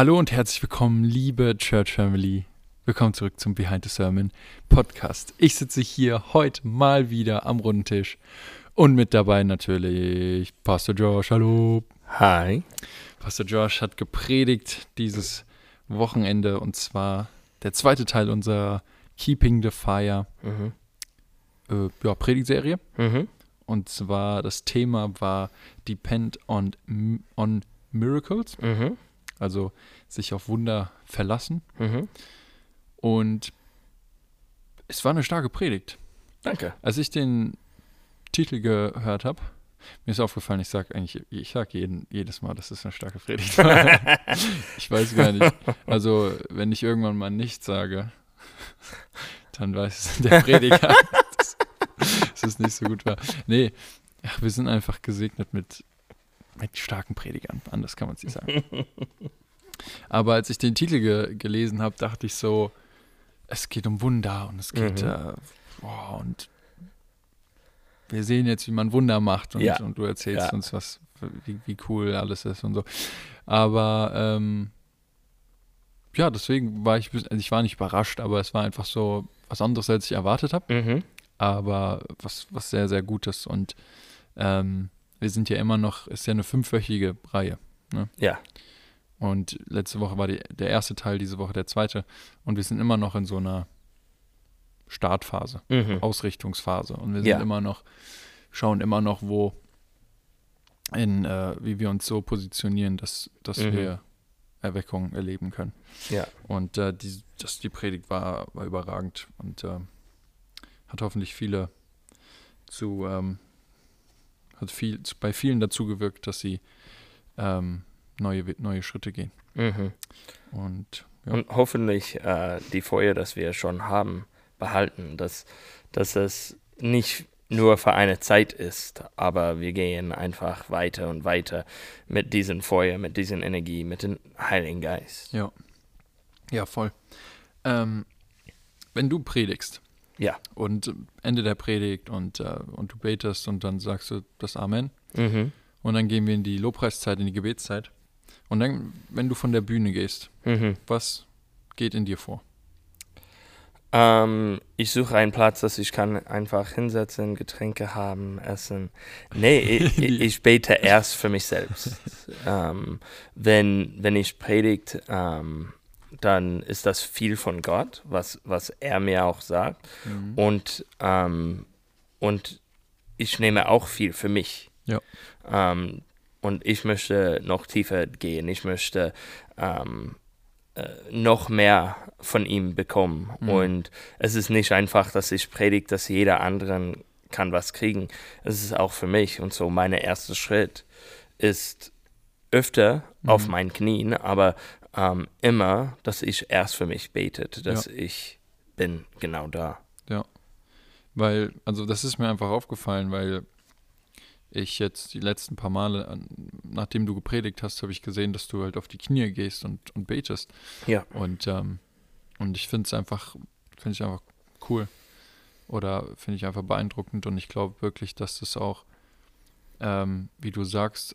Hallo und herzlich willkommen, liebe Church Family. Willkommen zurück zum Behind the Sermon Podcast. Ich sitze hier heute mal wieder am runden Tisch und mit dabei natürlich Pastor Josh. Hallo. Hi. Pastor Josh hat gepredigt dieses Wochenende und zwar der zweite Teil unserer Keeping the Fire Mhm. äh, ja, Predigtserie. Mhm. Und zwar das Thema war Depend on, on Miracles, Mhm. Also sich auf Wunder verlassen. Mhm. Und es war eine starke Predigt. Danke. Als ich den Titel gehört habe, mir ist aufgefallen, ich sage eigentlich, ich sage jeden, jedes Mal, dass es eine starke Predigt war. ich weiß gar nicht. Also, wenn ich irgendwann mal nichts sage, dann weiß der Prediger, dass, dass es nicht so gut war. Nee, ja, wir sind einfach gesegnet mit, mit starken Predigern. Anders kann man es nicht sagen. Aber als ich den Titel ge gelesen habe, dachte ich so, es geht um Wunder und es geht, Mhm. äh, boah, und wir sehen jetzt, wie man Wunder macht und, Ja. und du erzählst Ja. uns, was, wie, wie cool alles ist und so. Aber ähm, ja, deswegen war ich, also ich war nicht überrascht, aber es war einfach so was anderes, als ich erwartet habe, Mhm. aber was, was sehr, sehr Gutes. Und ähm, wir sind ja immer noch, ist ja eine fünfwöchige Reihe. Ja. Und letzte Woche war die, der erste Teil, diese Woche der zweite. Und wir sind immer noch in so einer Startphase, Mhm. Ausrichtungsphase. Und wir sind Ja. immer noch, schauen immer noch, wo, in, äh, wie wir uns so positionieren, dass, dass Mhm. wir Erweckung erleben können. Ja. Und äh, die, das, die Predigt war, war überragend und äh, hat hoffentlich viele zu, ähm, hat viel, bei vielen dazu gewirkt, dass sie ähm, neue, neue Schritte gehen. Mhm. Und ja. Und hoffentlich äh, die Feuer, das wir schon haben, behalten, dass, dass es nicht nur für eine Zeit ist, aber wir gehen einfach weiter und weiter mit diesem Feuer, mit dieser Energie, mit dem Heiligen Geist. Ja. Ja, voll. Ähm, wenn du predigst Ja. und Ende der Predigt und, äh, und du betest und dann sagst du das Amen Mhm. und dann gehen wir in die Lobpreiszeit, in die Gebetszeit. Und dann, wenn du von der Bühne gehst, Mhm. was geht in dir vor? Ähm, ich suche einen Platz, dass ich kann einfach hinsetzen, Getränke haben, essen. Nee, ich, ich, ich bete erst für mich selbst. ähm, wenn, wenn ich predigt, ähm, dann ist das viel von Gott, was, was er mir auch sagt. Mhm. Und, ähm, und ich nehme auch viel für mich. Ja. Ähm, und ich möchte noch tiefer gehen. Ich möchte ähm, äh, noch mehr von ihm bekommen. Mhm. Und es ist nicht einfach, dass ich predige, dass jeder anderen kann was kriegen. Es ist auch für mich. Und so mein erster Schritt ist öfter auf Mhm. meinen Knien, aber ähm, immer, dass ich erst für mich betet, dass ich bin genau da. Weil, also das ist mir einfach aufgefallen, weil ich jetzt die letzten paar Male, nachdem du gepredigt hast, habe ich gesehen, dass du halt auf die Knie gehst und, und betest. Ja. Und, ähm, und ich finde es einfach, finde ich einfach cool. Oder finde ich einfach beeindruckend und ich glaube wirklich, dass das auch, ähm, wie du sagst,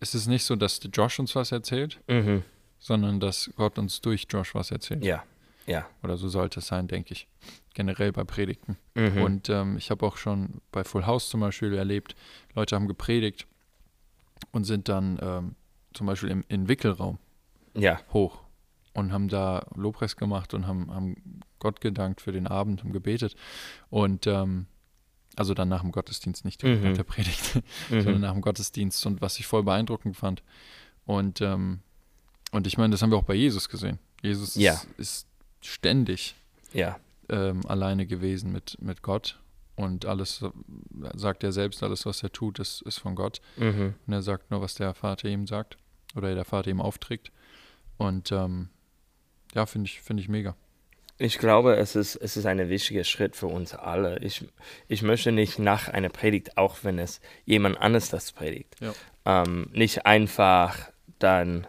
es ist nicht so, dass Josh uns was erzählt, Mhm. sondern dass Gott uns durch Josh was erzählt. Ja. Ja. Oder so sollte es sein, denke ich. Generell bei Predigten. Mhm. Und ähm, ich habe auch schon bei Full House zum Beispiel erlebt, Leute haben gepredigt und sind dann ähm, zum Beispiel im, im Wickelraum ja. hoch und haben da Lobpreis gemacht und haben, haben Gott gedankt für den Abend, haben gebetet. Und ähm, also dann nach dem Gottesdienst, nicht Mhm. nach der Predigt, sondern Mhm. nach dem Gottesdienst und was ich voll beeindruckend fand. Und, ähm, und ich meine, das haben wir auch bei Jesus gesehen. Jesus Ja. ist, ist ständig Ja. ähm, alleine gewesen mit, mit Gott. Und alles, äh, sagt er selbst, alles, was er tut, ist, ist von Gott. Mhm. Und er sagt nur, was der Vater ihm sagt. Oder der Vater ihm aufträgt. Und ähm, ja, finde ich, finde ich mega. Ich glaube, es ist, es ist ein wichtiger Schritt für uns alle. Ich, ich möchte nicht nach einer Predigt, auch wenn es jemand anderes das predigt, Ja. ähm, nicht einfach dann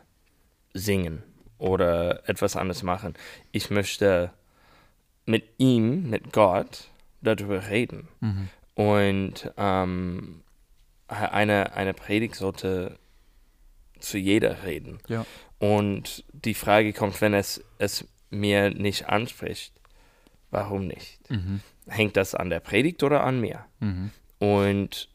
singen oder etwas anderes machen. Ich möchte mit ihm, mit Gott, darüber reden. Mhm. Und ähm, eine, eine Predigt sollte zu jeder reden. Ja. Und die Frage kommt, wenn es, es mir nicht anspricht, warum nicht? Mhm. Hängt das an der Predigt oder an mir? Mhm. Und,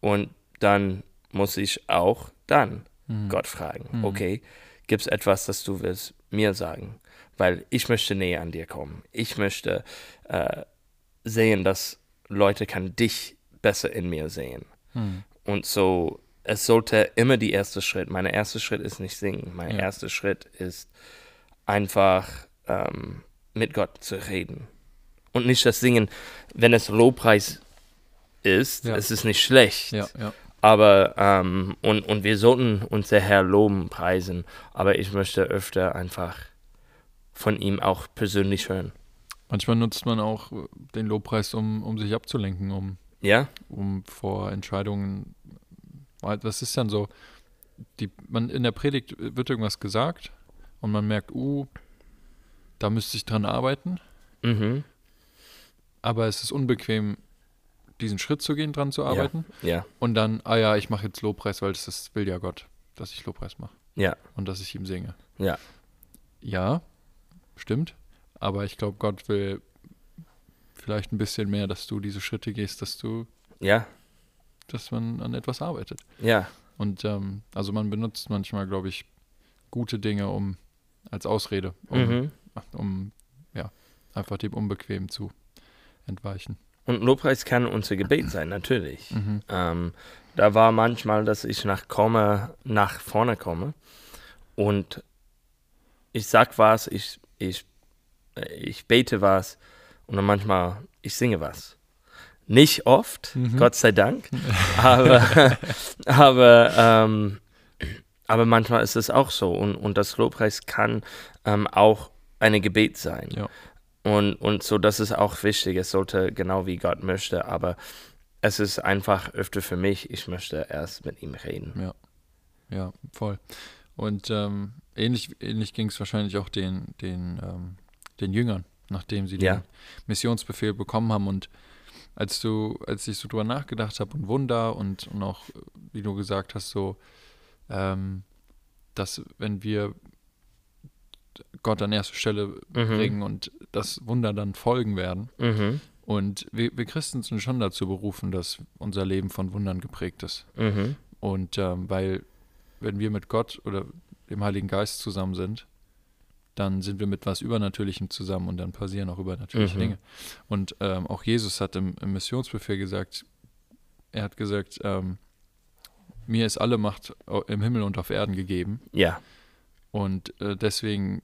und dann muss ich auch dann Mhm. Gott fragen, Mhm. okay, gibt es etwas, das du willst mir sagen? Weil ich möchte näher an dir kommen. Ich möchte äh, sehen, dass Leute kann dich besser in mir sehen. Mhm. Und so, es sollte immer die erste Schritt. Mein erster Schritt ist nicht singen. Mein Ja. erster Schritt ist einfach ähm, mit Gott zu reden. Und nicht das Singen, wenn es Lobpreis ist, Ja. es ist nicht schlecht. Ja, ja. Aber, ähm, und, und wir sollten unser Herr loben, preisen. Aber ich möchte öfter einfach von ihm auch persönlich hören. Manchmal nutzt man auch den Lobpreis, um, um sich abzulenken, um, Ja? um vor Entscheidungen. Das ist dann so, die, man in der Predigt wird irgendwas gesagt und man merkt, uh, da müsste ich dran arbeiten, Mhm. aber es ist unbequem, diesen Schritt zu gehen, dran zu arbeiten. Ja. Und dann, ah ja, ich mache jetzt Lobpreis, weil das ist, will ja Gott, dass ich Lobpreis mache. Ja. Und dass ich ihm singe. Ja. Ja, stimmt. Aber ich glaube, Gott will vielleicht ein bisschen mehr, dass du diese Schritte gehst, dass du, Ja. dass man an etwas arbeitet. Ja. Und ähm, also man benutzt manchmal, glaube ich, gute Dinge, um als Ausrede, um, Mhm. um ja, einfach dem Unbequem zu entweichen. Und Lobpreis kann unser Gebet sein, natürlich. Mhm. Ähm, da war manchmal, dass ich nach, komme, nach vorne komme und ich sag was, ich, ich, äh, ich bete was und dann manchmal ich singe was. Nicht oft, Mhm. Gott sei Dank, aber, aber, ähm, aber manchmal ist es auch so und, und das Lobpreis kann ähm, auch eine Gebet sein. Ja. Und, und so, das ist auch wichtig. Es sollte genau wie Gott möchte, aber es ist einfach öfter für mich, ich möchte erst mit ihm reden. Ja, voll. Und ähm, ähnlich, ähnlich ging es wahrscheinlich auch den, den, ähm, den Jüngern, nachdem sie Ja. den Missionsbefehl bekommen haben. Und als du, als ich so drüber nachgedacht habe und Wunder und, und auch, wie du gesagt hast, so, ähm, dass wenn wir Gott an erste Stelle Mhm. bringen und das Wunder dann folgen werden. Mhm. Und wir, wir Christen sind schon dazu berufen, dass unser Leben von Wundern geprägt ist. Mhm. Und ähm, weil, wenn wir mit Gott oder dem Heiligen Geist zusammen sind, dann sind wir mit was Übernatürlichem zusammen und dann passieren auch übernatürliche Mhm. Dinge. Und ähm, auch Jesus hat im, im Missionsbefehl gesagt, er hat gesagt, ähm, mir ist alle Macht au- im Himmel und auf Erden gegeben Ja. und äh, deswegen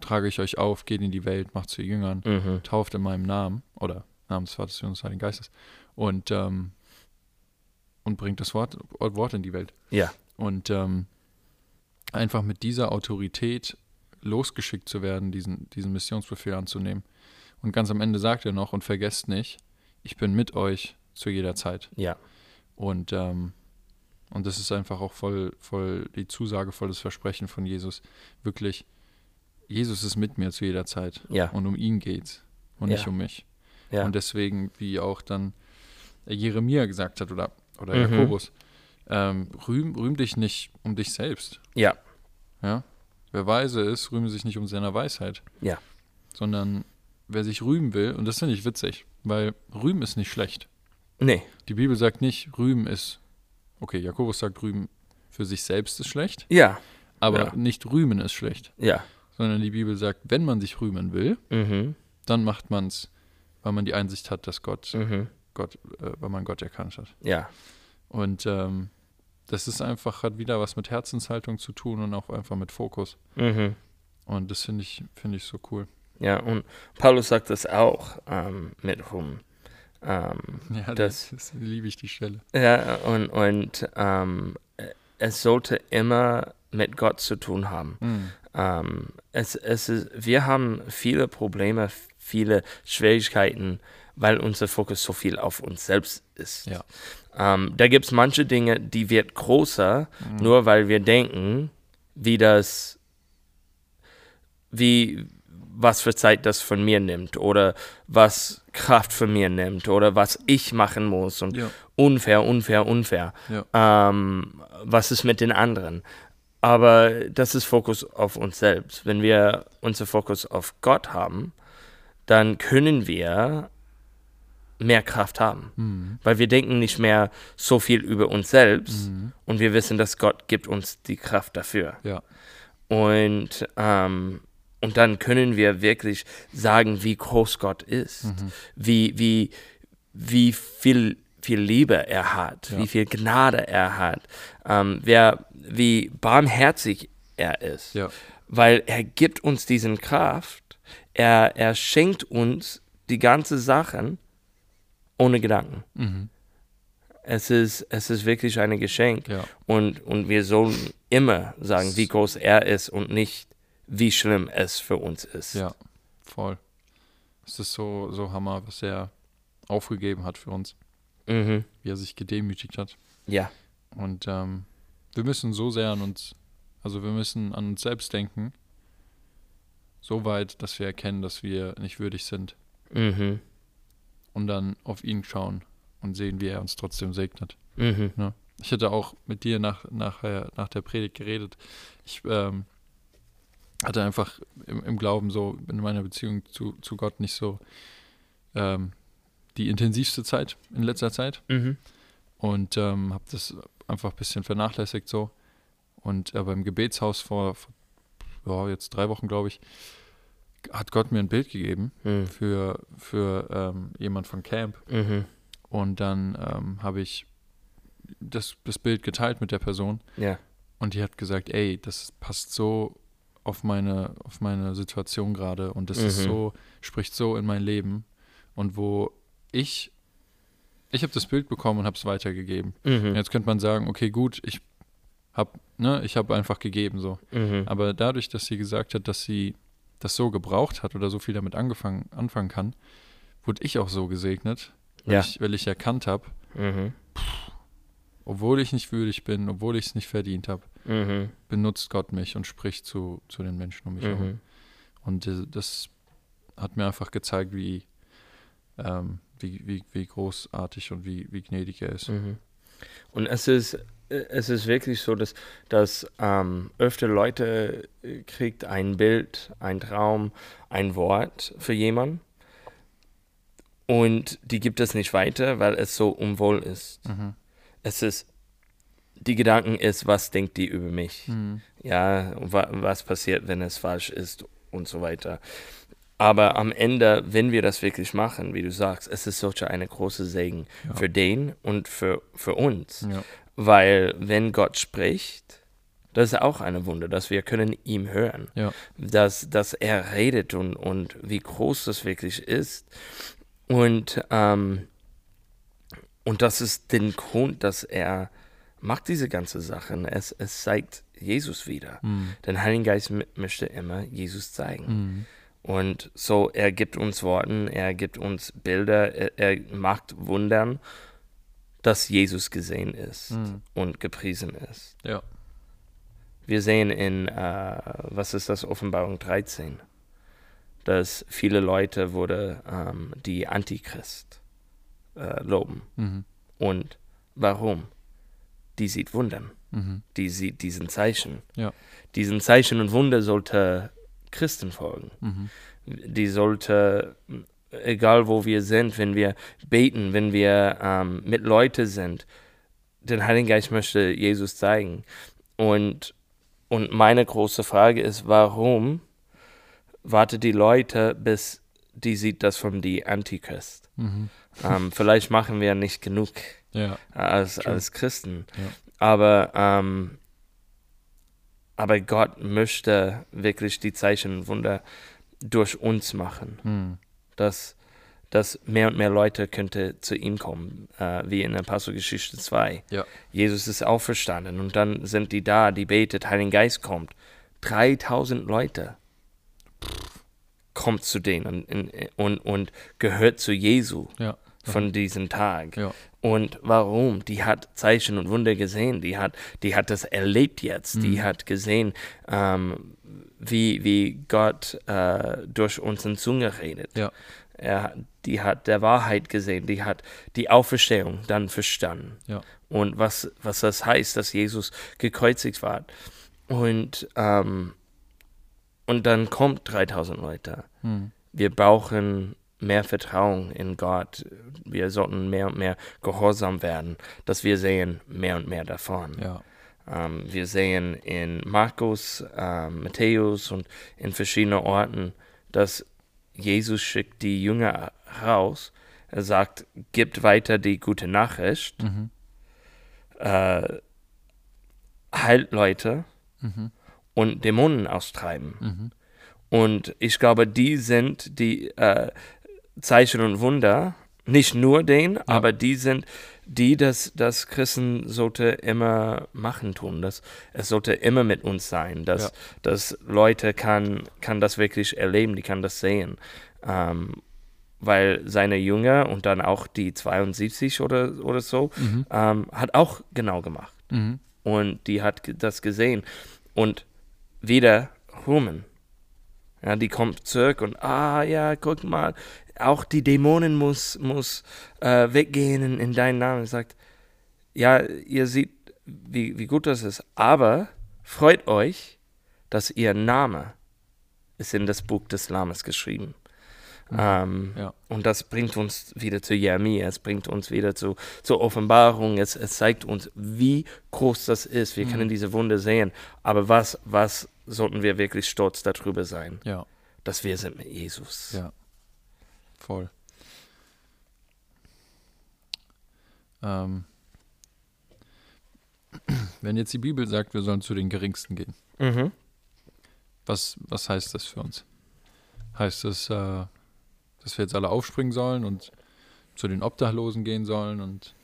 trage ich euch auf, geht in die Welt, macht zu Jüngern, Mhm. tauft in meinem Namen oder Namen des Vaters und des Heiligen Geistes und, ähm, und bringt das Wort, Wort in die Welt. Ja. Und ähm, einfach mit dieser Autorität losgeschickt zu werden, diesen, diesen Missionsbefehl anzunehmen. Und ganz am Ende sagt er noch, und vergesst nicht, ich bin mit euch zu jeder Zeit. Ja. Und, ähm, und das ist einfach auch voll, voll die Zusage, volles Versprechen von Jesus. Wirklich, Jesus ist mit mir zu jeder Zeit. Ja. Und um ihn geht's und Ja. nicht um mich. Ja. Und deswegen, wie auch dann Jeremia gesagt hat oder, oder Mhm. Jakobus, ähm, rühm, rühm dich nicht um dich selbst. Ja. Ja? Wer weise ist, rühme sich nicht um seiner Weisheit. Ja. Sondern wer sich rühmen will, und das finde ich witzig, weil rühmen ist nicht schlecht. Nee. Die Bibel sagt nicht, rühmen ist, okay, Jakobus sagt, rühmen für sich selbst ist schlecht, Ja. aber Ja. nicht rühmen ist schlecht. Ja. Sondern die Bibel sagt, wenn man sich rühmen will, Mhm. dann macht man es, weil man die Einsicht hat, dass Gott, Mhm. Gott äh, weil man Gott erkannt hat. Ja. Und ähm, das ist einfach, hat wieder was mit Herzenshaltung zu tun und auch einfach mit Fokus. Mhm. Und das finde ich, finde ich so cool. Ja, und Paulus sagt das auch ähm, mit Ruhm. Ähm, Ja, Das- das, liebe ich die Stelle. ja, und, und ähm, es sollte immer mit Gott zu tun haben. Mhm. Ähm, es, es ist, wir haben viele Probleme, viele Schwierigkeiten, weil unser Fokus so viel auf uns selbst ist. Ja. Ähm, da gibt es manche Dinge, die wird größer, Mhm. nur weil wir denken, wie das, wie, was für Zeit das von mir nimmt oder was Kraft von mir nimmt oder was ich machen muss und Ja. unfair, unfair, unfair. Ja. Ähm, was ist mit den anderen? Aber das ist Fokus auf uns selbst. Wenn wir unser Fokus auf Gott haben, dann können wir mehr Kraft haben. Mhm. Weil wir denken nicht mehr so viel über uns selbst Mhm. und wir wissen, dass Gott gibt uns die Kraft dafür. Ja. Und, ähm, und dann können wir wirklich sagen, wie groß Gott ist, Mhm. wie, wie, wie viel, viel Liebe er hat, Ja. wie viel Gnade er hat, ähm, wer, wie barmherzig er ist. Ja. Weil er gibt uns diesen Kraft, er, er schenkt uns die ganze Sachen ohne Gedanken. Mhm. Es ist, es ist wirklich ein Geschenk. Ja. Und, und wir sollen immer sagen, wie groß er ist und nicht, wie schlimm es für uns ist. Ja. Voll. Es ist so, so Hammer, was er aufgegeben hat für uns, Mhm. wie er sich gedemütigt hat. Ja. Und ähm, wir müssen so sehr an uns, also wir müssen an uns selbst denken, so weit, dass wir erkennen, dass wir nicht würdig sind Mhm. und dann auf ihn schauen und sehen, wie er uns trotzdem segnet. Mhm. Ich hatte auch mit dir nach, nachher, nach der Predigt geredet. Ich ähm, hatte einfach im, im Glauben so in meiner Beziehung zu, zu Gott nicht so ähm, die intensivste Zeit in letzter Zeit Mhm. und ähm, habe das einfach ein bisschen vernachlässigt so. Und äh, beim Gebetshaus vor, vor ja, jetzt drei Wochen, glaube ich, hat Gott mir ein Bild gegeben Mhm. für, für ähm, jemand von Camp. Mhm. Und dann ähm, habe ich das, das Bild geteilt mit der Person Ja. und die hat gesagt, ey, das passt so auf meine, auf meine Situation gerade und das ist Mhm. so, spricht so in mein Leben. Und wo ich, ich habe das Bild bekommen und habe es weitergegeben. Mhm. Jetzt könnte man sagen, okay, gut, ich habe, ne, ich habe einfach gegeben so. Mhm. Aber dadurch, dass sie gesagt hat, dass sie das so gebraucht hat oder so viel damit angefangen, anfangen kann, wurde ich auch so gesegnet, weil, Ja. ich, weil ich erkannt habe, Mhm. Obwohl ich nicht würdig bin, obwohl ich es nicht verdient habe, Mhm. benutzt Gott mich und spricht zu, zu den Menschen um mich herum. Mhm. Und das hat mir einfach gezeigt, wie, ähm, wie, wie, wie großartig und wie, wie gnädig er ist. Mhm. Und es ist, es ist wirklich so, dass, dass ähm, öfter Leute äh, kriegt ein Bild, ein Traum, ein Wort für jemanden und die gibt es nicht weiter, weil es so unwohl ist. Mhm. Es ist, die Gedanken ist, was denkt die über mich? Mhm. ja, wa was passiert, wenn es falsch ist und so weiter. Aber am Ende, wenn wir das wirklich machen, wie du sagst, es ist solch eine große Segen Ja. für den und für, für uns. Ja. Weil wenn Gott spricht, das ist auch eine Wunder, dass wir können ihm hören. Ja. Dass, dass er redet und, und wie groß das wirklich ist. Und, ähm, und das ist den Grund, dass er macht diese ganze Sachen. Es, es zeigt Jesus wieder. Mhm. Der Heilige Geist möchte immer Jesus zeigen. Mhm. Und so, er gibt uns Worten, er gibt uns Bilder, er, er macht Wundern, dass Jesus gesehen ist Mhm. und gepriesen ist. Ja. Wir sehen in, äh, was ist das, Offenbarung 13, dass viele Leute wurde ähm, die Antichrist äh, loben. Mhm. Und warum? Die sieht Wundern. Mhm. Die sieht diesen Zeichen. Ja. Diesen Zeichen und Wunder sollte Christen folgen. Mhm. Die sollte, egal wo wir sind, wenn wir beten, wenn wir ähm, mit Leuten sind, den Heiligen Geist möchte Jesus zeigen. Und, und meine große Frage ist, warum warten die Leute, bis die sieht das von die Antichrist? Mhm. Ähm, vielleicht machen wir nicht genug Ja. als, True. als Christen. Ja. Aber, ähm, aber Gott möchte wirklich die Zeichen und Wunder durch uns machen, Mhm. dass, dass mehr und mehr Leute könnte zu ihm kommen, äh, wie in Apostelgeschichte 2. Ja. Jesus ist auferstanden und dann sind die da, die betet, Heiligen Geist kommt. 3000 Leute kommt zu denen und, und, und gehört zu Jesu Ja. Von diesem Tag. Ja. Und warum? Die hat Zeichen und Wunder gesehen. Die hat, die hat das erlebt jetzt. Die Mhm. hat gesehen, ähm, wie, wie Gott äh, durch unsere Zunge redet. Ja. Er, die hat der Wahrheit gesehen, die hat die Auferstehung dann verstanden. Ja. Und was, was das heißt, dass Jesus gekreuzigt war. Und, ähm, und dann kommt 3000 Leute. Hm. Wir brauchen mehr Vertrauen in Gott. Wir sollten mehr und mehr gehorsam werden, dass wir sehen mehr und mehr davon. Ja. Ähm, wir sehen in Markus, ähm, Matthäus und in verschiedenen Orten, dass Jesus schickt die Jünger raus. Er sagt, gibt weiter die gute Nachricht, Mhm. äh, heilt Leute Mhm. und Dämonen austreiben. Mhm. Und ich glaube, die sind die äh, Zeichen und Wunder, nicht nur den, aber die sind die, dass das Christen sollte immer machen tun. Das, es sollte immer mit uns sein, dass, Ja. dass Leute kann, kann das wirklich erleben, die kann das sehen. Ähm, weil seine Jünger und dann auch die 72 oder, oder so, Mhm. ähm, hat auch genau gemacht Mhm. und die hat das gesehen und wieder Rumen. Ja, die kommt zurück und ah ja, guck mal, auch die Dämonen muss, muss äh, weggehen in, in deinen Namen. Sagt, ja, ihr seht, wie, wie gut das ist, aber freut euch, dass ihr Name ist in das Buch des Lammes geschrieben. Ähm, Ja. Und das bringt uns wieder zu Jeremia, es bringt uns wieder zu, zur Offenbarung, es, es zeigt uns, wie groß das ist. Wir Mhm. können diese Wunder sehen, aber was, was sollten wir wirklich stolz darüber sein, Ja. dass wir sind mit Jesus. Ja. Voll. Ähm, wenn jetzt die Bibel sagt, wir sollen zu den Geringsten gehen, Mhm. was, was heißt das für uns? Heißt das, äh, dass wir jetzt alle aufspringen sollen und zu den Obdachlosen gehen sollen und,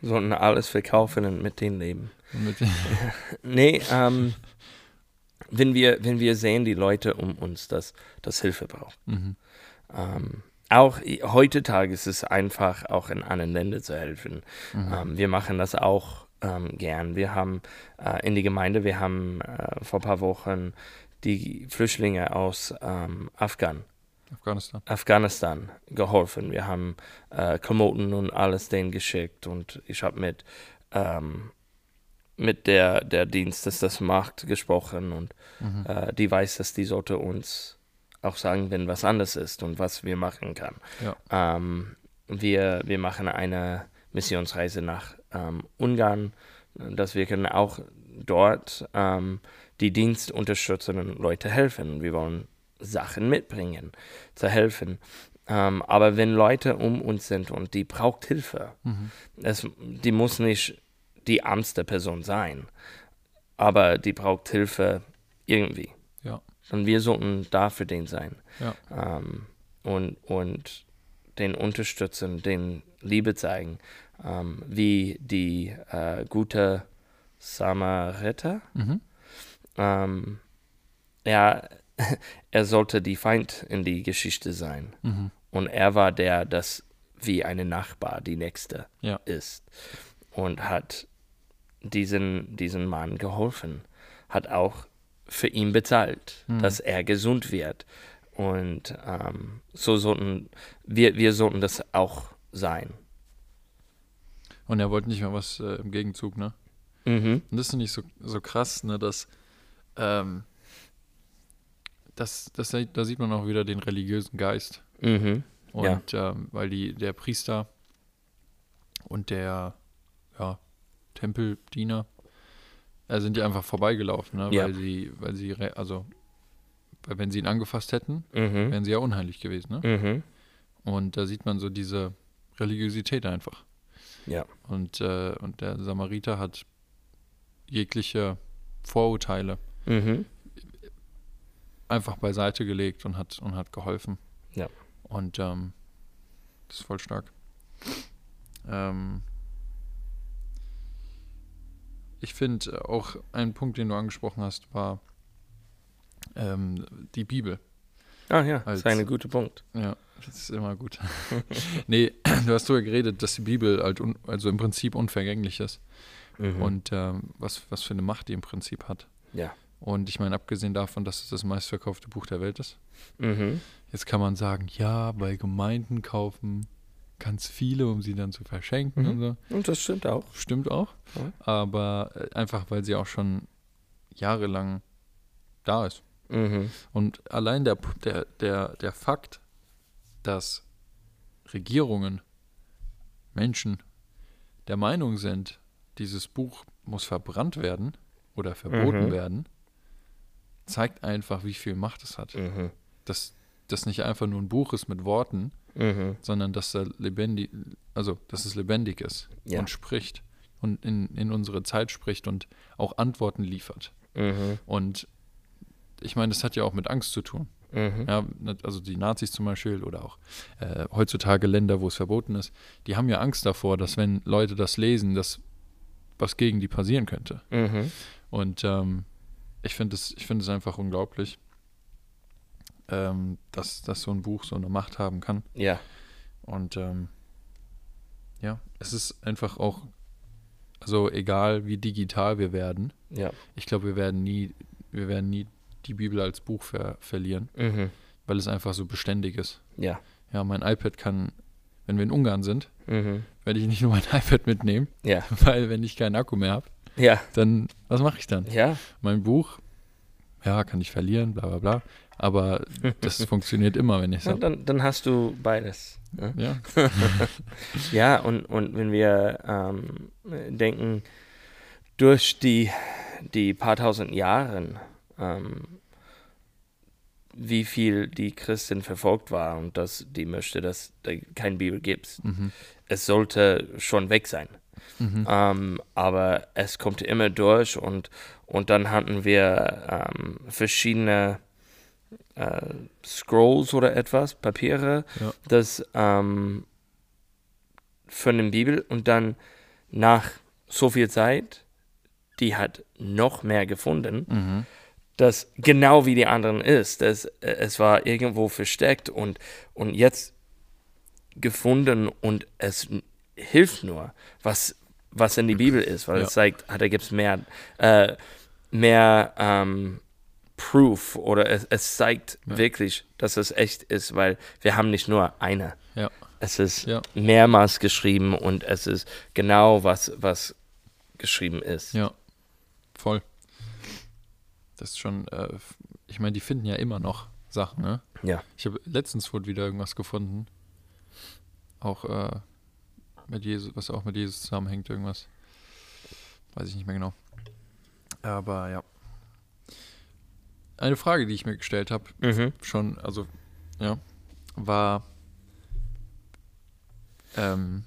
sollten alles verkaufen und mit denen leben. und mit Nee, ähm, wenn, wir, wenn wir sehen, die Leute um uns, dass das Hilfe braucht. mhm. Ähm, auch heutzutage ist es einfach, auch in anderen Ländern zu helfen. Mhm. Ähm, wir machen das auch ähm, gern. Wir haben äh, in die Gemeinde, wir haben äh, vor ein paar Wochen die Flüchtlinge aus ähm, Afghan, Afghanistan. Afghanistan geholfen. Wir haben äh, Klamotten und alles denen geschickt und ich habe mit, ähm, mit der, der Dienst, das das macht, gesprochen und Mhm. äh, die weiß, dass die sollte uns auch sagen, wenn was anders ist und was wir machen kann. Ja. Ähm, wir, wir machen eine Missionsreise nach ähm, Ungarn, dass wir können auch dort ähm, die Dienst unterstützen und Leute helfen. Wir wollen Sachen mitbringen, zu helfen. Ähm, aber wenn Leute um uns sind und die braucht Hilfe, Mhm. es, die muss nicht die ärmste Person sein, aber die braucht Hilfe irgendwie. Ja. Und wir sollten da für den sein. Ja. Ähm, und, und den unterstützen, den Liebe zeigen, ähm, wie die äh, gute Samariter. Mhm. Ähm, ja, er sollte die Feind in die Geschichte sein. Mhm. Und er war der, das wie eine Nachbar, die nächste Ja. ist. Und hat diesen, diesen Mann geholfen. Hat auch für ihn bezahlt, Mhm. dass er gesund wird. Und ähm, so sollten wir, wir sollten das auch sein. Und er wollte nicht mal was äh, im Gegenzug, ne? Mhm. Und das finde ich so, so krass, ne, dass, ähm, das, das, da sieht man auch wieder den religiösen Geist. Mhm. Ja. Und ähm, weil die, der Priester und der ja, Tempeldiener äh, sind ja einfach vorbeigelaufen, ne? Ja. weil sie, weil sie, also weil wenn sie ihn angefasst hätten, Mhm. wären sie ja unheilig gewesen. Ne? Mhm. Und da sieht man so diese Religiosität einfach. Ja. Und, äh, und der Samariter hat jegliche Vorurteile Mhm. einfach beiseite gelegt und hat und hat geholfen. Ja. Und ähm, das ist voll stark. Ähm, ich finde auch ein Punkt, den du angesprochen hast, war ähm, die Bibel. Ah ja, das Als- ist ein guter Punkt. Ja, das ist immer gut. nee, du hast darüber geredet, dass die Bibel halt un, also im Prinzip unvergänglich ist Mhm. und ähm, was, was für eine Macht die im Prinzip hat. Ja. Und ich meine, abgesehen davon, dass es das meistverkaufte Buch der Welt ist, Mhm. Jetzt kann man sagen, ja, bei Gemeinden kaufen ganz viele, um sie dann zu verschenken Mhm. und so. Und das stimmt auch. Stimmt auch. Ja. Aber äh, einfach, weil sie auch schon jahrelang da ist. Mhm. Und allein der, der, der, der Fakt, dass Regierungen, Menschen der Meinung sind, dieses Buch muss verbrannt werden oder verboten Mhm. werden, zeigt einfach, wie viel Macht es hat. Mhm. Dass das nicht einfach nur ein Buch ist mit Worten, Mhm. sondern dass er lebendig, also dass es lebendig ist Ja. und spricht und in, in unsere Zeit spricht und auch Antworten liefert. Mhm. Und ich meine, das hat ja auch mit Angst zu tun. Mhm. Ja, also die Nazis zum Beispiel oder auch äh, heutzutage Länder, wo es verboten ist, die haben ja Angst davor, dass wenn Leute das lesen, dass was gegen die passieren könnte. Mhm. Und ähm, ich finde es, ich finde es einfach unglaublich, ähm, dass, dass so ein Buch so eine Macht haben kann. Ja. Und ähm, ja, es ist einfach auch, also egal wie digital wir werden, Ja. ich glaube, wir werden nie, wir werden nie die Bibel als Buch ver verlieren, Mhm. weil es einfach so beständig ist. Ja. Ja, mein iPad kann, wenn wir in Ungarn sind, Mhm. werde ich nicht nur mein iPad mitnehmen, Ja. weil wenn ich keinen Akku mehr habe, Ja. dann, was mache ich dann? Ja. Mein Buch, ja, kann ich verlieren, bla bla bla, aber das funktioniert immer, wenn ich habe. dann, dann hast du beides. Ne? Ja, Ja, und, und wenn wir ähm, denken, durch die, die paar tausend Jahren, ähm, wie viel die Christen verfolgt war und dass die möchte, dass da kein Bibel gibt. mhm. Es sollte schon weg sein. Mhm. Ähm, aber es kommt immer durch und, und dann hatten wir ähm, verschiedene äh, Scrolls oder etwas, Papiere, Ja. das ähm, von der Bibel und dann nach so viel Zeit, die hat noch mehr gefunden, Mhm. das genau wie die anderen ist. Das, äh, es war irgendwo versteckt und, und jetzt gefunden und es hilft nur, was, was in die Bibel ist, weil Ja. es zeigt, ah, da gibt es mehr, äh, mehr ähm, Proof oder es, es zeigt Ja. wirklich, dass es echt ist, weil wir haben nicht nur eine. Ja. Es ist Ja. mehrmals geschrieben und es ist genau, was, was geschrieben ist. Ja, voll. Das ist schon, äh, ich meine, die finden ja immer noch Sachen, ne? Ja. Ich habe letztens wurde wieder irgendwas gefunden. Auch äh, mit Jesus, was auch mit Jesus zusammenhängt, irgendwas. Weiß ich nicht mehr genau. Aber ja. Eine Frage, die ich mir gestellt habe, Mhm. schon, also, ja, war, ähm,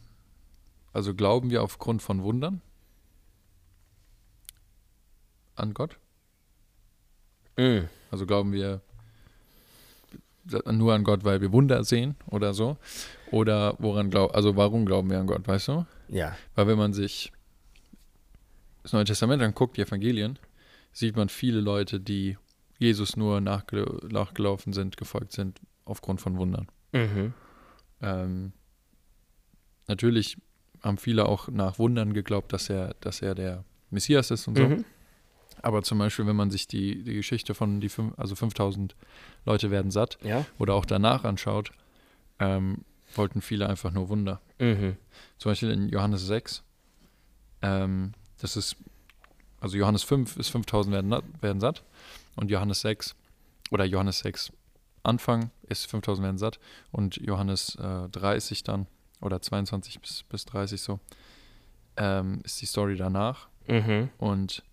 also glauben wir aufgrund von Wundern an Gott? Mm. Also glauben wir nur an Gott, weil wir Wunder sehen oder so? Oder woran glauben, also warum glauben wir an Gott, weißt du? Ja. Weil wenn man sich das Neue Testament anguckt, die Evangelien, sieht man viele Leute, die Jesus nur nachge nachgelaufen sind, gefolgt sind, aufgrund von Wundern. Mhm. Ähm, natürlich haben viele auch nach Wundern geglaubt, dass er, dass er der Messias ist und so. Mhm. Aber zum Beispiel, wenn man sich die, die Geschichte von die fünf, also 5000 Leute werden satt Ja. oder auch danach anschaut, ähm, wollten viele einfach nur Wunder. Mhm. Zum Beispiel in Johannes 6, ähm, das ist, also Johannes 5 ist 5000 werden, werden satt und Johannes 6 oder Johannes 6 Anfang ist 5000 werden satt und Johannes äh, 30 dann oder 22 bis, bis 30 so ähm, ist die Story danach Mhm. und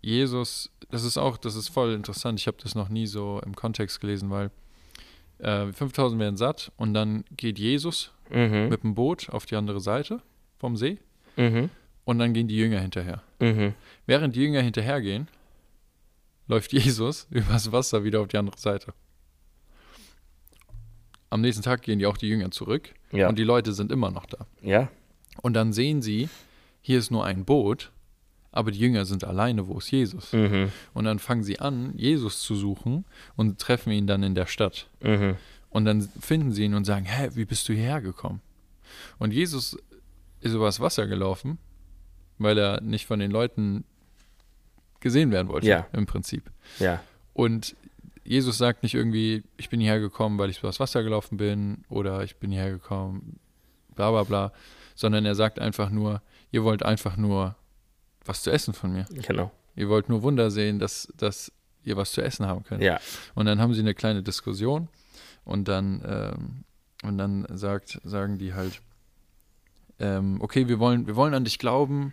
Jesus, das ist auch, das ist voll interessant. Ich habe das noch nie so im Kontext gelesen, weil äh, 5000 werden satt und dann geht Jesus Mhm. mit dem Boot auf die andere Seite vom See Mhm. und dann gehen die Jünger hinterher. Mhm. Während die Jünger hinterhergehen, läuft Jesus übers Wasser wieder auf die andere Seite. Am nächsten Tag gehen die auch die Jünger zurück Ja. und die Leute sind immer noch da. Ja. Und dann sehen sie, hier ist nur ein Boot, aber die Jünger sind alleine, wo ist Jesus? Mhm. Und dann fangen sie an, Jesus zu suchen und treffen ihn dann in der Stadt. Mhm. Und dann finden sie ihn und sagen, hä, wie bist du hierher gekommen? Und Jesus ist übers Wasser gelaufen, weil er nicht von den Leuten gesehen werden wollte, Ja. im Prinzip. Ja. Und Jesus sagt nicht irgendwie, ich bin hierher gekommen, weil ich übers Wasser gelaufen bin oder ich bin hierher gekommen, bla bla bla, sondern er sagt einfach nur, ihr wollt einfach nur was zu essen von mir. Genau. Ihr wollt nur Wunder sehen, dass, dass ihr was zu essen haben könnt. Ja. Und dann haben sie eine kleine Diskussion und dann, ähm, und dann sagt, sagen die halt, ähm, okay, wir wollen, wir wollen an dich glauben,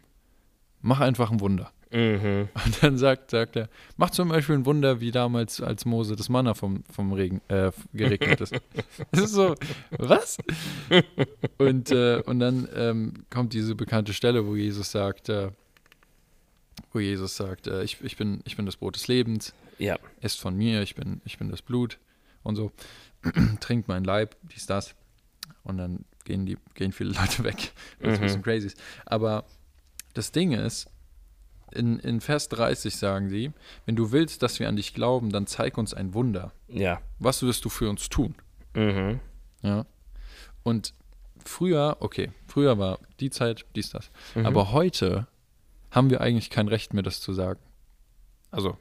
mach einfach ein Wunder. Mhm. Und dann sagt, sagt er, mach zum Beispiel ein Wunder, wie damals, als Mose das Manna vom, vom Regen äh, geregnet ist. Das ist so, was? Und, äh, und dann ähm, kommt diese bekannte Stelle, wo Jesus sagt, äh, wo Jesus sagt, äh, ich, ich, bin, ich bin das Brot des Lebens, Ja. esst von mir, ich bin, ich bin das Blut und so, trinkt mein Leib, dies, das. Und dann gehen, die, gehen viele Leute weg, weil es ein Mhm. bisschen crazy ist. Aber das Ding ist, in, in Vers 30 sagen sie, wenn du willst, dass wir an dich glauben, dann zeig uns ein Wunder. Ja. Was wirst du für uns tun? Mhm. Ja. Und früher, okay, früher war die Zeit, dies, das. Mhm. Aber heute haben wir eigentlich kein Recht mehr, das zu sagen. Also,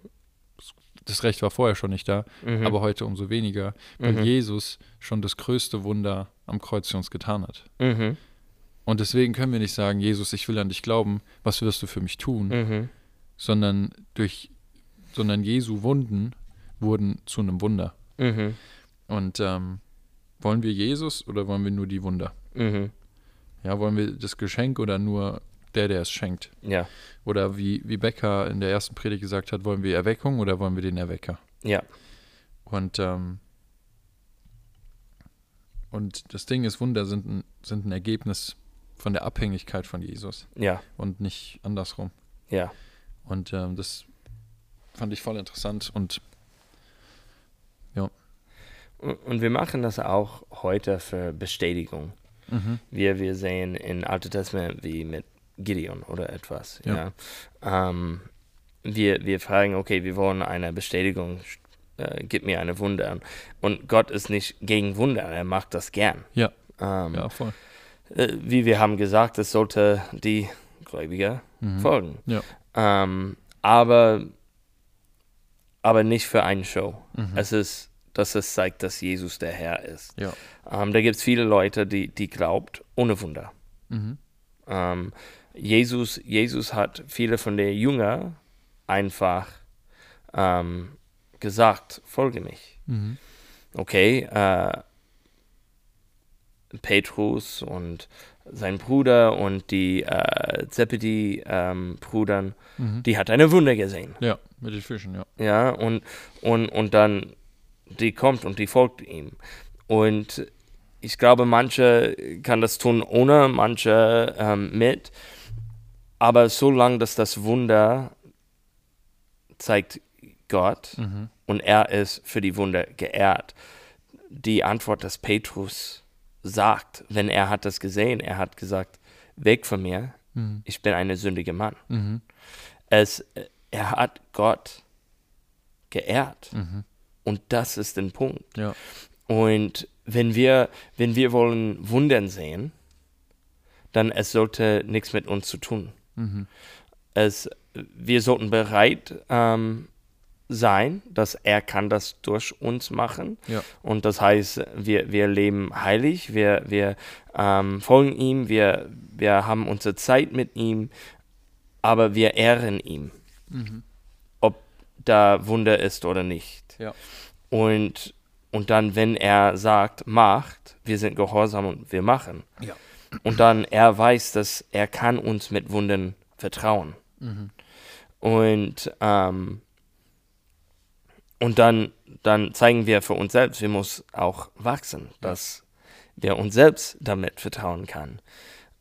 das Recht war vorher schon nicht da, Mhm. aber heute umso weniger, weil Mhm. Jesus schon das größte Wunder am Kreuz für uns getan hat. Mhm. Und deswegen können wir nicht sagen, Jesus, ich will an dich glauben, was wirst du für mich tun, Mhm. sondern durch, sondern Jesu Wunden wurden zu einem Wunder. Mhm. Und ähm, wollen wir Jesus oder wollen wir nur die Wunder? Mhm. Ja, wollen wir das Geschenk oder nur der, der es schenkt? Ja. Oder wie, wie Becker in der ersten Predigt gesagt hat, wollen wir Erweckung oder wollen wir den Erwecker? Ja. Und, ähm, und das Ding ist, Wunder sind ein, sind ein Ergebnis von der Abhängigkeit von Jesus Ja. und nicht andersrum. Ja. Und ähm, das fand ich voll interessant und Und und wir machen das auch heute für Bestätigung. mhm, wie wir sehen in Alte Testament wie mit Gideon oder etwas. Ja. Ja. Ähm, wir, wir fragen, okay, wir wollen eine Bestätigung, äh, gib mir eine Wunder. Und Gott ist nicht gegen Wunder, er macht das gern. Ja. Ähm, ja, voll. Äh, wie wir haben gesagt, es sollte die Gläubiger Mhm. folgen. Ja. Ähm, aber, aber nicht für eine Show. Mhm. Es ist, dass es zeigt, dass Jesus der Herr ist. Ja. Ähm, da gibt es viele Leute, die, die glaubt ohne Wunder. Mhm. Ähm, Jesus, Jesus hat viele von den Jünger einfach ähm, gesagt, folge mich. Mhm. Okay, äh, Petrus und sein Bruder und die äh, Zebedee-Brüdern, Mhm. die hat eine Wunder gesehen. Ja, mit den Fischen, ja. Ja, und, und, und dann die kommt und die folgt ihm. Und ich glaube, manche kann das tun ohne, manche ähm, mit. Aber solange dass das Wunder zeigt Gott Mhm. und er ist für die Wunder geehrt. Die Antwort, dass Petrus sagt, wenn er hat das gesehen, er hat gesagt, weg von mir, Mhm. ich bin ein sündiger Mann. Mhm. Es, er hat Gott geehrt. Mhm. Und das ist der Punkt. Ja. Und wenn wir, wenn wir wollen Wundern sehen, dann es sollte nichts mit uns zu tun. Mhm. Es, wir sollten bereit ähm, sein, dass er kann das durch uns machen. Ja. Und das heißt, wir, wir leben heilig, wir, wir ähm, folgen ihm, wir, wir haben unsere Zeit mit ihm, aber wir ehren ihm, Mhm. ob da Wunder ist oder nicht. Ja. Und, und dann, wenn er sagt, macht, wir sind gehorsam und wir machen. Ja. Und dann er weiß, dass er kann uns mit Wundern vertrauen. Mhm. Und, ähm, und dann, dann zeigen wir für uns selbst, wir müssen auch wachsen, dass wir uns selbst damit vertrauen kann.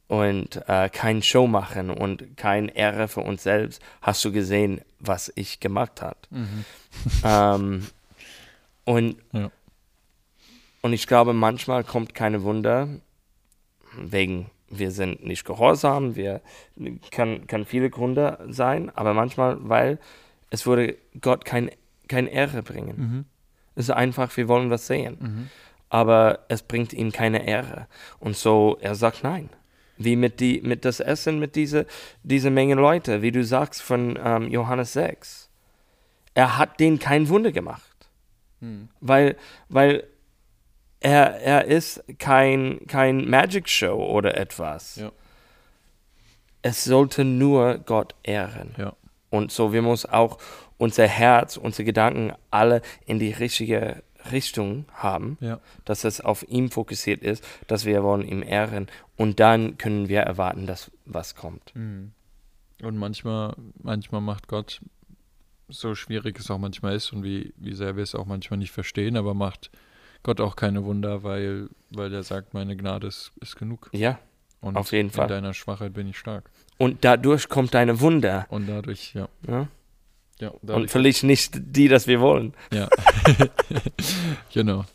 Und äh, kein Show machen und kein Ehre für uns selbst. Hast du gesehen, was ich gemacht habe? Mhm. ähm, und, Ja. und ich glaube, manchmal kommt keine Wunder, wegen wir sind nicht gehorsam, wir kann, kann viele Gründe sein, aber manchmal, weil es würde Gott kein, kein Ehre bringen. Mhm. Es ist einfach, wir wollen was sehen, Mhm. aber es bringt ihm keine Ehre. Und so, er sagt nein. Wie mit, die, mit das Essen, mit dieser diese Menge Leute, wie du sagst von ähm, Johannes 6. Er hat denen kein Wunder gemacht. Hm. Weil, weil er, er ist kein, kein Magic Show oder etwas. Ja. Es sollte nur Gott ehren. Ja. Und so, wir müssen auch unser Herz, unsere Gedanken alle in die richtige Richtung haben, Ja. dass es auf ihn fokussiert ist, dass wir wollen ihm ehren und dann können wir erwarten, dass was kommt. Mhm. Und manchmal, manchmal macht Gott, so schwierig es auch manchmal ist und wie, wie sehr wir es auch manchmal nicht verstehen, aber macht Gott auch keine Wunder, weil, weil er sagt, meine Gnade ist, ist genug. Ja, Und Auf jeden in Fall. deiner Schwachheit bin ich stark. und dadurch kommt deine Wunder. Und dadurch, ja. Ja? Ja Und vielleicht nicht die, dass wir wollen. ja. genau.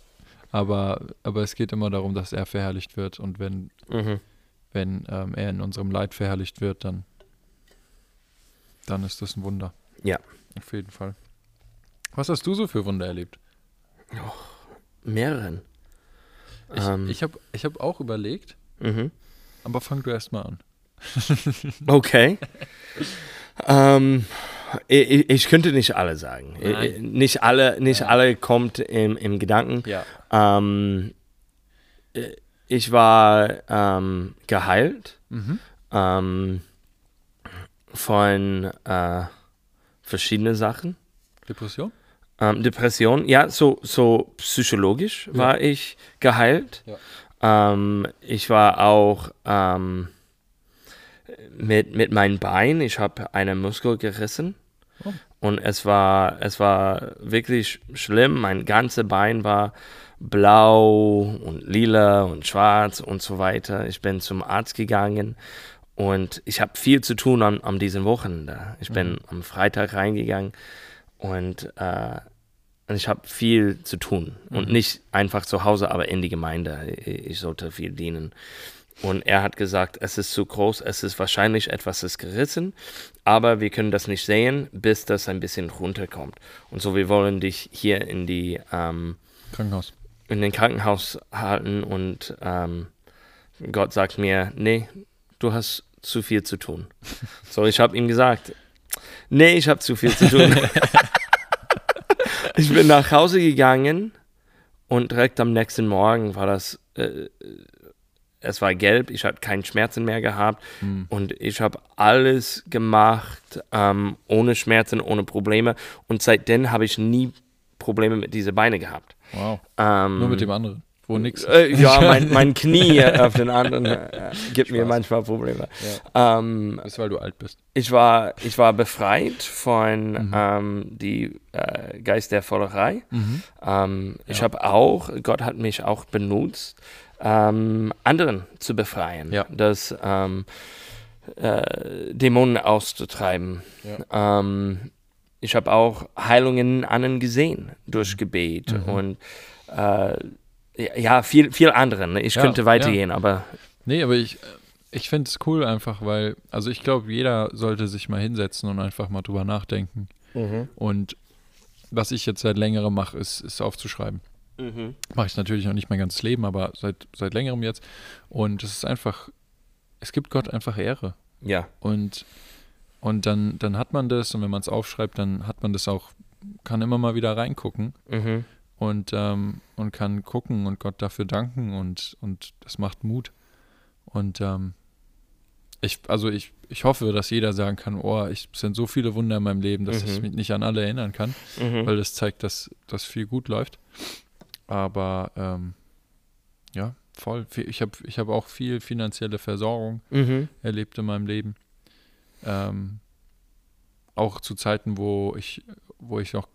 Aber, aber es geht immer darum, dass er verherrlicht wird. Und wenn, Mhm. wenn ähm, er in unserem Leid verherrlicht wird, dann, dann ist das ein Wunder. Ja. Auf jeden Fall. Was hast du so für Wunder erlebt? Mehreren. Ich, Ähm. ich habe ich hab auch überlegt, Mhm. aber fang du erst mal an. Okay. ähm, ich, ich könnte nicht alle sagen. Nein. Ich- Nicht alle, nicht alle kommt im, im Gedanken. Ja. Ähm, äh, ich war ähm, geheilt Mhm. ähm, von äh, verschiedenen Sachen. Depression? Ähm, Depression, ja, so, so psychologisch Ja. war ich geheilt. Ähm, ich war auch ähm, mit, mit meinem Bein, ich habe einen Muskel gerissen. Oh. Und es war, es war wirklich schlimm. Mein ganzes Bein war blau und lila und schwarz und so weiter. Ich bin zum Arzt gegangen und ich habe viel zu tun an, an diesem Wochenende. Ich bin Mhm. am Freitag reingegangen und äh, und ich habe viel zu tun. Und Mhm. nicht einfach zu Hause, aber in die Gemeinde. Ich sollte viel dienen. Und er hat gesagt, es ist zu groß, es ist wahrscheinlich etwas ist gerissen, aber wir können das nicht sehen, bis das ein bisschen runterkommt. Und so, wir wollen dich hier in die ähm, Krankenhaus. in den Krankenhaus halten und ähm, Gott sagt mir, nee, du hast zu viel zu tun. So, ich habe ihm gesagt, nee, ich habe zu viel zu tun. ich bin nach Hause gegangen und direkt am nächsten Morgen war das, äh, es war gelb, ich hatte keinen Schmerzen mehr gehabt Hm. und ich habe alles gemacht ähm, ohne Schmerzen, ohne Probleme und seitdem habe ich nie Probleme mit diesen Beinen gehabt. Wow. Ähm, Nur mit dem anderen. Wo nix. äh, ja, mein, mein Knie auf den anderen äh, gibt mir Spaß. manchmal Probleme. Ähm, Das ist, weil du alt bist. ich, war, ich war befreit von Mhm. ähm, die äh, Geist der Vollerei. Mhm. Ähm, Ich Ja. habe auch, Gott hat mich auch benutzt, ähm, anderen zu befreien, Ja. das ähm, äh, Dämonen auszutreiben. Ja. Ähm, ich habe auch Heilungen in anderen gesehen durch Gebet Mhm. und äh, ja, viel, viel anderen. Ich Ja, könnte weitergehen, aber Nee, aber ich, ich finde es cool einfach, weil, also ich glaube, jeder sollte sich mal hinsetzen und einfach mal drüber nachdenken. Und was ich jetzt seit längerem mache, ist, ist aufzuschreiben. Mhm. Mache ich natürlich noch nicht mein ganzes Leben, aber seit, seit längerem jetzt. Und es ist einfach, es gibt Gott einfach Ehre. ja, Und, und dann, dann hat man das und wenn man es aufschreibt, dann hat man das auch, kann immer mal wieder reingucken mhm. und, ähm, und kann gucken und Gott dafür danken und, und das macht Mut. Und ähm, ich, also ich, ich hoffe, dass jeder sagen kann, oh, ich, es sind so viele Wunder in meinem Leben, dass ich Mhm. mich nicht an alle erinnern kann, Mhm. weil das zeigt, dass, dass viel gut läuft. Aber ähm, ja, voll. Ich habe ich hab auch viel finanzielle Versorgung Mhm. erlebt in meinem Leben. Ähm, auch zu Zeiten, wo ich, wo ich noch,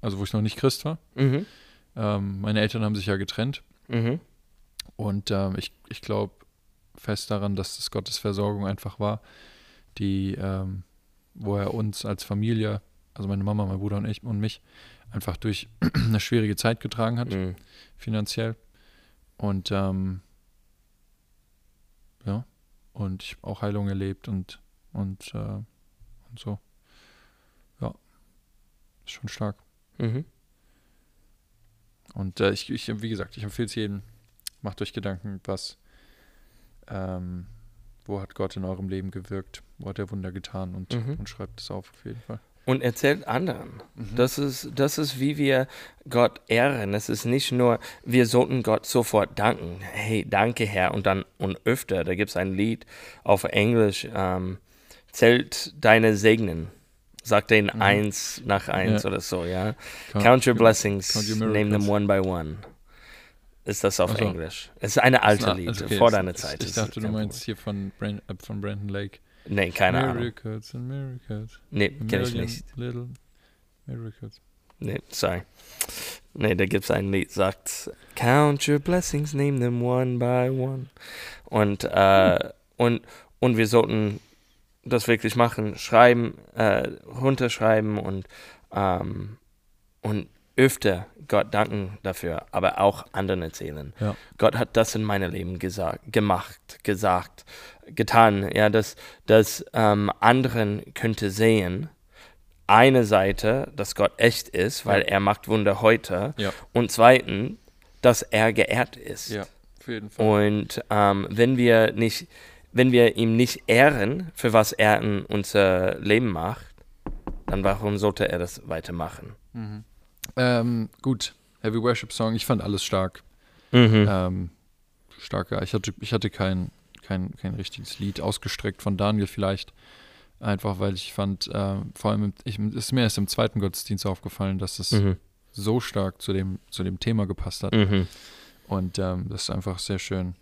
also wo ich noch nicht Christ war. Mhm. Ähm, meine Eltern haben sich ja getrennt Mhm. und ähm, ich, ich glaube fest daran, dass das Gottes Versorgung einfach war, die, ähm, wo er uns als Familie, also meine Mama, mein Bruder und ich und mich, einfach durch eine schwierige Zeit getragen hat, Mhm. finanziell. Und ähm, ja, und ich habe auch Heilung erlebt und, und, äh, und so. Ja, ist schon stark. Mhm. Und äh, ich, ich, wie gesagt, ich empfehle es jedem, macht euch Gedanken, was, ähm, wo hat Gott in eurem Leben gewirkt, wo hat er Wunder getan und, Mhm. und schreibt es auf auf jeden Fall. Und erzählt anderen. Das, ist, das ist, wie wir Gott ehren. Es ist nicht nur, wir sollten Gott sofort danken. Hey, danke Herr. Und dann und öfter, da gibt es ein Lied auf Englisch, ähm, zählt deine Segnen. Sag den eins nach eins Ja. oder so, ja. Count- Count your blessings, count your name them one by one. Ist das auf Ach so. Englisch? Es ist eine alte Na, Lied, also okay, vor deiner Zeit. Ich ist dachte, du meinst hier von, Brand, äh, von Brandon Lake. Nee, keine Ahnung. Miracles and miracles. Nee, kenne ich nicht. Little miracles. Nee, sorry. Nee, da gibt es ein Lied, sagt Count your blessings, name them one by one. Und, äh, und, und wir sollten das wirklich machen, schreiben, äh, runterschreiben und, ähm, und öfter Gott danken dafür, aber auch anderen erzählen. Ja. Gott hat das in meinem Leben gesagt, gemacht, gesagt, getan, ja, dass, dass ähm, anderen könnte sehen, eine Seite, dass Gott echt ist, weil Ja. er macht Wunder heute. Ja. Und zweitens, dass er geehrt ist. Ja, auf jeden Fall. Und ähm, wenn wir nicht, wenn wir ihm nicht ehren, für was er in unser Leben macht, dann warum sollte er das weitermachen? Mhm. Ähm, gut, Heavy Worship Song, ich fand alles stark. Mhm. Ähm, starker. Ich hatte, ich hatte kein, kein, kein richtiges Lied ausgestreckt von Daniel vielleicht. Einfach weil ich fand, äh, vor allem, ich, es ist mir erst im zweiten Gottesdienst aufgefallen, dass es Mhm. so stark zu dem, zu dem Thema gepasst hat. Mhm. Und ähm, das ist einfach sehr schön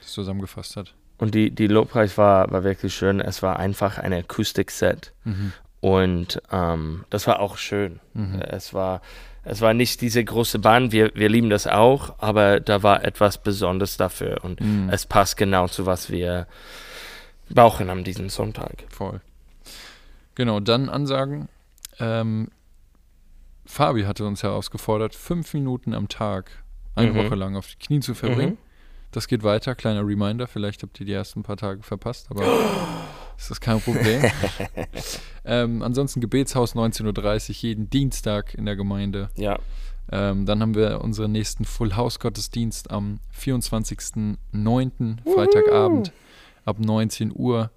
das zusammengefasst hat. Und die, die Lobpreis war, war wirklich schön. Es war einfach ein Akustikset. Mhm. Und ähm, das war auch schön. Mhm. Es war, es war nicht diese große Band, wir, wir lieben das auch, aber da war etwas Besonderes dafür und Mhm. es passt genau zu was wir brauchen an diesem Sonntag. Voll. Genau, dann Ansagen. Ähm, Fabi hatte uns herausgefordert, fünf Minuten am Tag eine Mhm. Woche lang auf die Knie zu verbringen. Mhm. Das geht weiter, kleiner Reminder. Vielleicht habt ihr die ersten paar Tage verpasst, aber ist das kein Problem. ähm, ansonsten Gebetshaus 19.30 Uhr, jeden Dienstag in der Gemeinde. Ja, Ähm, dann haben wir unseren nächsten Full House Gottesdienst am 24.09. Freitagabend ab 19 Uhr.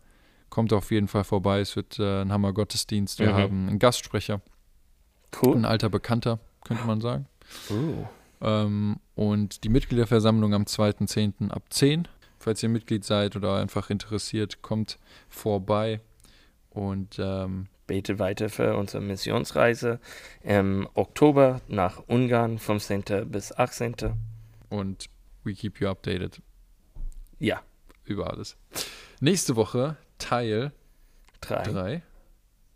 Kommt auf jeden Fall vorbei. Es wird äh, ein Hammer Gottesdienst. Wir Mhm. haben einen Gastsprecher, cool. ein alter Bekannter, könnte man sagen. Uh. Ähm, und die Mitgliederversammlung am 2.10. ab 10. Falls ihr Mitglied seid oder einfach interessiert, kommt vorbei. Und ähm, Bete weiter für unsere Missionsreise im Oktober nach Ungarn, 15. bis 18. und we keep you updated Ja, über alles. Nächste Woche Teil drei. 3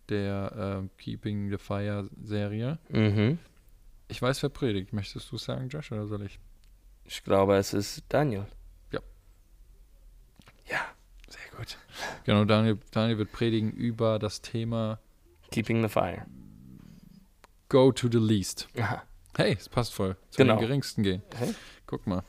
der ähm, Keeping the Fire Serie. Mhm. Ich weiß, wer predigt. Möchtest du es sagen, Josh, oder soll ich? Ich glaube, es ist Daniel. Ja. Ja, Sehr gut. Genau, Daniel, Daniel wird predigen über das Thema Keeping the Fire. Go to the Least. Aha. Hey, es passt voll. Zu Genau. den geringsten gehen. Hey. Guck mal.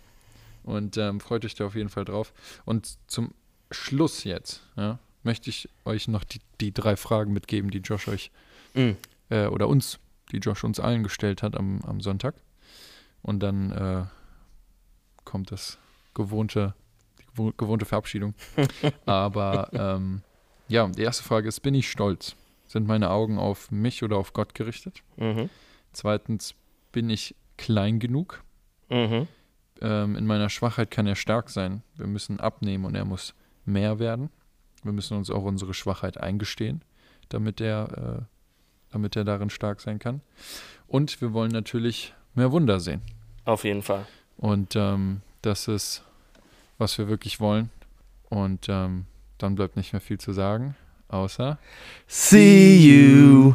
Und ähm, freut euch da auf jeden Fall drauf. Und zum Schluss jetzt ja, möchte ich euch noch die, die drei Fragen mitgeben, die Josh euch Mhm. äh, oder uns, die Josh uns allen gestellt hat am, am Sonntag. Und dann äh, kommt das gewohnte, gewohnte Verabschiedung. Aber ähm, ja, die erste Frage ist, bin ich stolz? Sind meine Augen auf mich oder auf Gott gerichtet? Mhm. Zweitens, bin ich klein genug? Mhm. Ähm, in meiner Schwachheit kann er stark sein. Wir müssen abnehmen und er muss mehr werden. Wir müssen uns auch unsere Schwachheit eingestehen, damit er, äh, damit er darin stark sein kann. Und wir wollen natürlich mehr Wunder sehen. Auf jeden Fall. Und ähm, das ist, was wir wirklich wollen. Und ähm, dann bleibt nicht mehr viel zu sagen, außer See you.